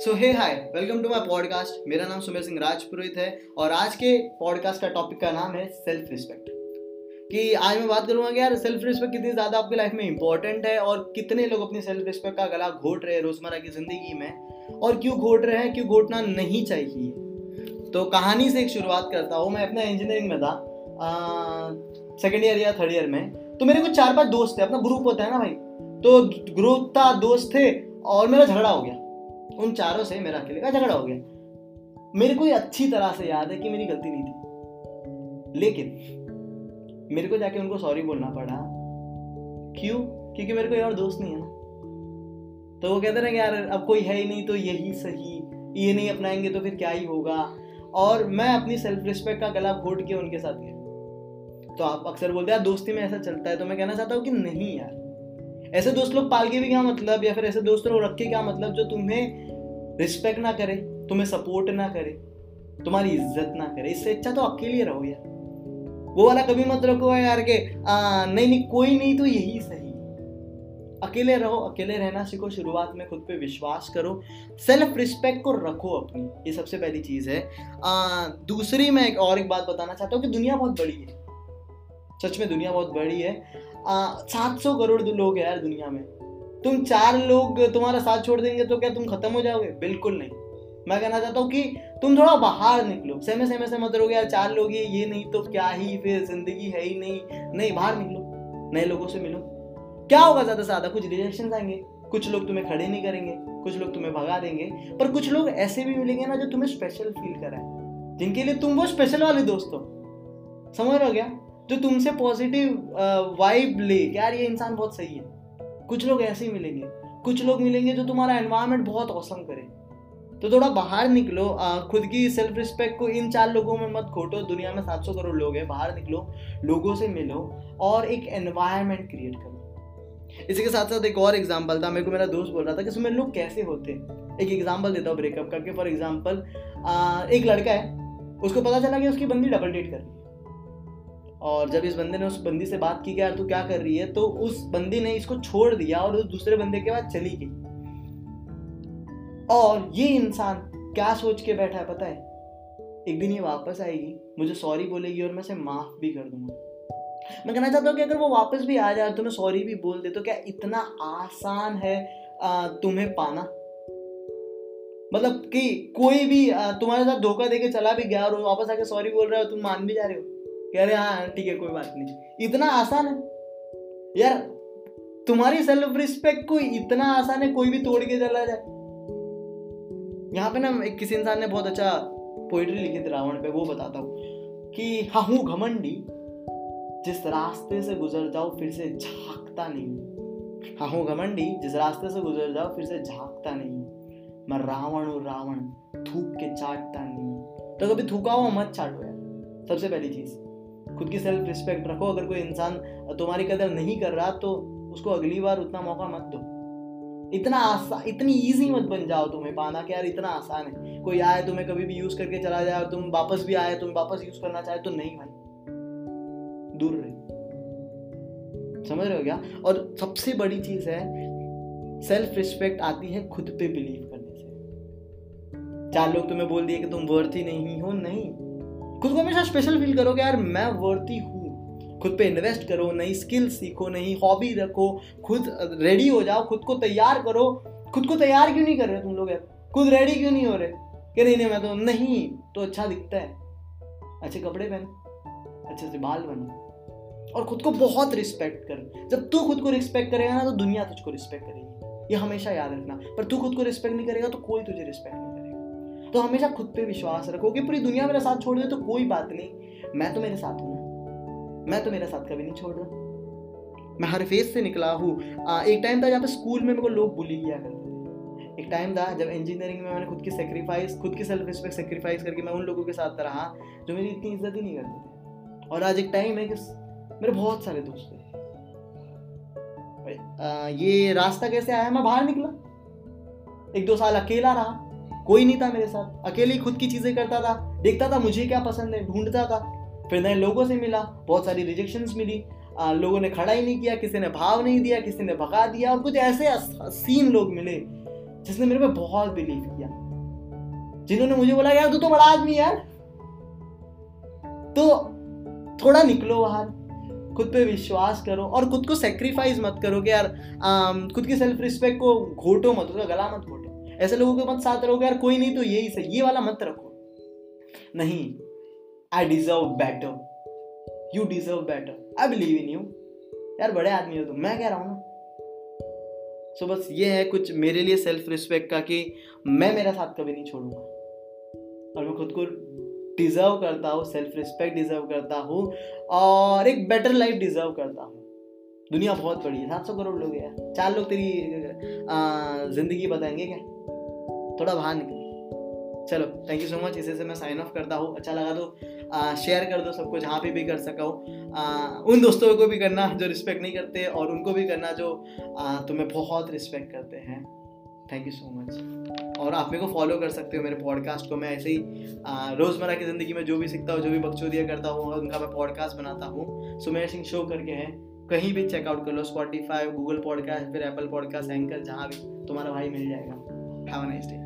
So hey hi welcome to my podcast मेरा नाम सुमेर सिंह राजपुरोहित है और आज के पॉडकास्ट का टॉपिक का नाम है सेल्फ रिस्पेक्ट कि आज मैं बात करूँगा कि यार सेल्फ रिस्पेक्ट कितनी ज़्यादा आपकी लाइफ में इंपॉर्टेंट है और कितने लोग अपनी सेल्फ रिस्पेक्ट का गला घोट रहे हैं रोज़मर्रा की ज़िंदगी में और क्यों घोट रहे हैं, क्यों घोटना नहीं चाहिए। तो कहानी से एक शुरुआत करता हूँ। मैं अपना इंजीनियरिंग में था सेकेंड ईयर या थर्ड ईयर में। तो मेरे कुछ चार पाँच दोस्त थे, अपना ग्रुप होता है ना भाई। तो ग्रुप था, दोस्त थे और मेरा झगड़ा हो गया। उन चारों से मेरा अकेले का झगड़ा हो गया। मेरे को अच्छी तरह से याद है कि मेरी गलती नहीं थी। लेकिन मेरे को जाके उनको सॉरी बोलना पड़ा। क्यों? क्योंकि मेरे कोई और दोस्त नहीं है ना। तो वो कहते ना यार, अब कोई है ही नहीं तो यही सही। ये नहीं अपनाएँगे तो फिर क्या ही होगा। और मैं अपनी सेल्फ रिस्पेक्ट का गला घोट के उनके साथ गया। तो आप अक्सर बोलते हैं दोस्ती में ऐसा चलता है। तो मैं कहना चाहता हूँ कि नहीं यार। ऐसे दोस्त लोग पाल के भी क्या मतलब? या फिर ऐसे दोस्त लोग रख के क्या मतलब? जो तुम्हें रिस्पेक्ट ना करे तुम्हें सपोर्ट ना करे तुम्हारी इज़्ज़त ना करे। इससे अच्छा तो अकेले रहो यार। वो वाला कभी मत रखो यार के आ, नहीं नहीं कोई नहीं तो यही सही अकेले रहो अकेले रहना सीखो शुरुआत में खुद पे विश्वास करो। सेल्फ रिस्पेक्ट को रखो अपनी ये सबसे पहली चीज़ है। आ, दूसरी मैं एक और एक बात बताना चाहता हूँ कि दुनिया बहुत बड़ी है। सच में दुनिया बहुत बड़ी है। सात सौ करोड़ लोग हैं यार दुनिया में। तुम चार लोग तुम्हारा साथ छोड़ देंगे तो क्या तुम खत्म हो जाओगे? बिल्कुल नहीं। मैं कहना चाहता हूँ कि तुम थोड़ा बाहर निकलो। सहमे सहमे से मत रहोगे यार, चार लोग ये ये नहीं तो क्या ही फिर ज़िंदगी है ही नहीं। नहीं, बाहर निकलो। नए लोगों से मिलो। क्या होगा ज़्यादा से ज़्यादा? कुछ रिजेक्शन आएँगे। कुछ लोग तुम्हें खड़े नहीं करेंगे। कुछ लोग तुम्हें भगा देंगे। पर कुछ लोग ऐसे भी मिलेंगे ना जो तुम्हें स्पेशल फील कराए। जिनके लिए तुम वो स्पेशल वाले दोस्त हो। समझ रहे हो क्या? जो तुमसे पॉजिटिव वाइब ले यार ये इंसान बहुत सही है। कुछ लोग ऐसे ही मिलेंगे। कुछ लोग मिलेंगे जो तुम्हारा एनवायरमेंट बहुत औसम करे। तो थोड़ा बाहर निकलो आ, खुद की सेल्फ रिस्पेक्ट को इन चार लोगों में मत खोटो। दुनिया में 700 करोड़ लोग हैं बाहर निकलो लोगों से मिलो और एक एनवायरमेंट क्रिएट करो। इसी के साथ साथ एक और एग्ज़ाम्पल था। मेरे को मेरा दोस्त बोल रहा था कि उसमें लोग कैसे होते हैं। एक एग्ज़ाम्पल देता हूँ ब्रेकअप करके फॉर एग्ज़ाम्पल एक लड़का है उसको पता चला कि उसकी बंदी डबल डेट कर रही और जब इस बंदे ने उस बंदी से बात की कि यार तू क्या कर रही है तो उस बंदी ने इसको छोड़ दिया और उस दूसरे बंदे के बाद चली गई। और ये इंसान क्या सोच के बैठा है पता है? एक दिन ये वापस आएगी, मुझे सॉरी बोलेगी और मैं इसे माफ़ भी कर दूँगा। मैं कहना चाहता हूँ कि अगर वो वापस भी आ जाए तुम्हें सॉरी भी बोल दे तो क्या इतना आसान है तुम्हें पाना? मतलब कि कोई भी तुम्हारे साथ धोखा देके चला भी गया और वापस आके सॉरी बोल रहे हो तुम मान भी जा रहे हो। कह रहे हाँ ठीक है, कोई बात नहीं। इतना आसान है। यार, तुम्हारी सेल्फ रिस्पेक्ट को इतना आसान है, कोई भी तोड़ के चला जाए। यहाँ पे ना, एक किसी इंसान ने बहुत अच्छा पोइट्री लिखी थी रावण पे, वो बताता हूँ कि हाँ हूँ, घमंडी। जिस रास्ते से गुजर जाओ, फिर से झांकता नहीं हाँ। हूँ घमंडी। जिस रास्ते से गुजर जाओ, फिर से झांकता नहीं मैं रावण हूँ, रावण। थूक के चाटता नहीं तो कभी थूका हुआ मत, चाटो यार। सबसे पहली चीज़ खुद की सेल्फ रिस्पेक्ट रखो। अगर कोई इंसान तुम्हारी कदर नहीं कर रहा तो उसको अगली बार उतना मौका मत दो। इतना आसान इतनी इजी मत बन जाओ तुम्हें पाना कि यार इतना आसान है। कोई आए तुम्हें कभी भी यूज़ करके चला जाए और तुम वापस भी आए, तुम वापस यूज़ करना चाहे तो नहीं भाई। दूर रहे। समझ रहे हो क्या? और सबसे बड़ी चीज़ है सेल्फ रिस्पेक्ट आती है खुद पे बिलीव करने से। चार लोग तुम्हें बोल दिए कि तुम वर्थी नहीं हो, नहीं। खुद को हमेशा स्पेशल फील करो कि यार मैं वर्ती हूँ। खुद पे इन्वेस्ट करो, नई स्किल सीखो, नई हॉबी रखो, खुद रेडी हो जाओ, खुद को तैयार करो। खुद को तैयार क्यों नहीं कर रहे तुम लोग यार? खुद रेडी क्यों नहीं हो रहे? कि नहीं नहीं, मैं तो नहीं तो अच्छा दिखता है। अच्छे कपड़े पहनो, अच्छे से बाल बनो। और खुद को बहुत रिस्पेक्ट कर। जब तू खुद को रिस्पेक्ट करेगा ना तो दुनिया तुझको रिस्पेक्ट करेगी। ये हमेशा याद रखना। पर तू खुद को रिस्पेक्ट नहीं करेगा तो कोई तुझे रिस्पेक्ट नहीं तो हमेशा खुद पे विश्वास रखो कि पूरी दुनिया मेरा साथ छोड़ दे तो कोई बात नहीं। मैं तो मेरे साथ हूँ। ना मैं तो मेरा साथ कभी नहीं छोड़ रहा। मैं हर फ़ेज़ से निकला हूँ। एक टाइम था जहाँ पे स्कूल में मेरे को लोग बुली किया करते थे। एक टाइम था जब इंजीनियरिंग में मैंने खुद की सेक्रीफाइस खुद की सेल्फ रिस्पेक्ट सेक्रीफाइस करके मैं उन लोगों के साथ रहा जो मेरी इतनी इज़्ज़त ही नहीं करते थे। और आज एक टाइम है कि मेरे बहुत सारे दोस्त थे ये रास्ता कैसे आया? मैं बाहर निकला। एक दो साल अकेला रहा। कोई नहीं था मेरे साथ। अकेले ही खुद की चीज़ें करता था। देखता था मुझे क्या पसंद है ढूंढता था। फिर नए लोगों से मिला बहुत सारी रिजेक्शन मिली। आ, लोगों ने खड़ा ही नहीं किया किसी ने भाव नहीं दिया किसी ने भगा दिया और कुछ ऐसे सीन लोग मिले जिसने मेरे पे बहुत बिलीव किया। जिन्होंने मुझे बोला यार तू तो बड़ा आदमी यार। तो थोड़ा निकलो बाहर। खुद पे विश्वास करो और खुद को सेक्रीफाइस मत करो कि यार खुद की सेल्फ रिस्पेक्ट को घोटो मत उसका गला मत घोटो। ऐसे लोगों के मत साथ रहोगे यार कोई नहीं तो यही सही ये वाला मत रखो। नहीं I deserve better you deserve better I believe in you यार बड़े आदमी हो तुम। मैं कह रहा हूँ ना। सो so, बस ये है कुछ मेरे लिए सेल्फ रिस्पेक्ट का कि मैं मेरा साथ कभी नहीं छोड़ूँगा। और मैं खुद को डिज़र्व करता हूँ सेल्फ रिस्पेक्ट डिज़र्व करता हूँ और एक बेटर लाइफ डिज़र्व करता हूँ। दुनिया बहुत बड़ी है। सात सौ करोड़ लोग हैं। चार लोग तेरी ज़िंदगी बताएँगे क्या? थोड़ा बाहर निकल। चलो थैंक यू सो मच इसे से मैं साइन ऑफ़ करता हूँ। अच्छा लगा तो शेयर कर दो सबको जहाँ पे भी कर सका हो। उन दोस्तों को भी करना जो रिस्पेक्ट नहीं करते और उनको भी करना जो आ, तुम्हें बहुत रिस्पेक्ट करते हैं। थैंक यू सो मच और आप मेरे को फॉलो कर सकते हो मेरे पॉडकास्ट को। मैं ऐसे ही रोज़मर्रा की ज़िंदगी में जो भी सीखता हूँ जो भी बकचोदिया करता हूँ उनका मैं पॉडकास्ट बनाता हूँ। सुमेर सिंह शो करके हैं। कहीं भी चेकआउट कर लो स्पॉटीफाई गूगल पॉडकास्ट फिर एप्पल पॉडकास्ट एंकर जहाँ भी तुम्हारा भाई मिल जाएगा। Have nice day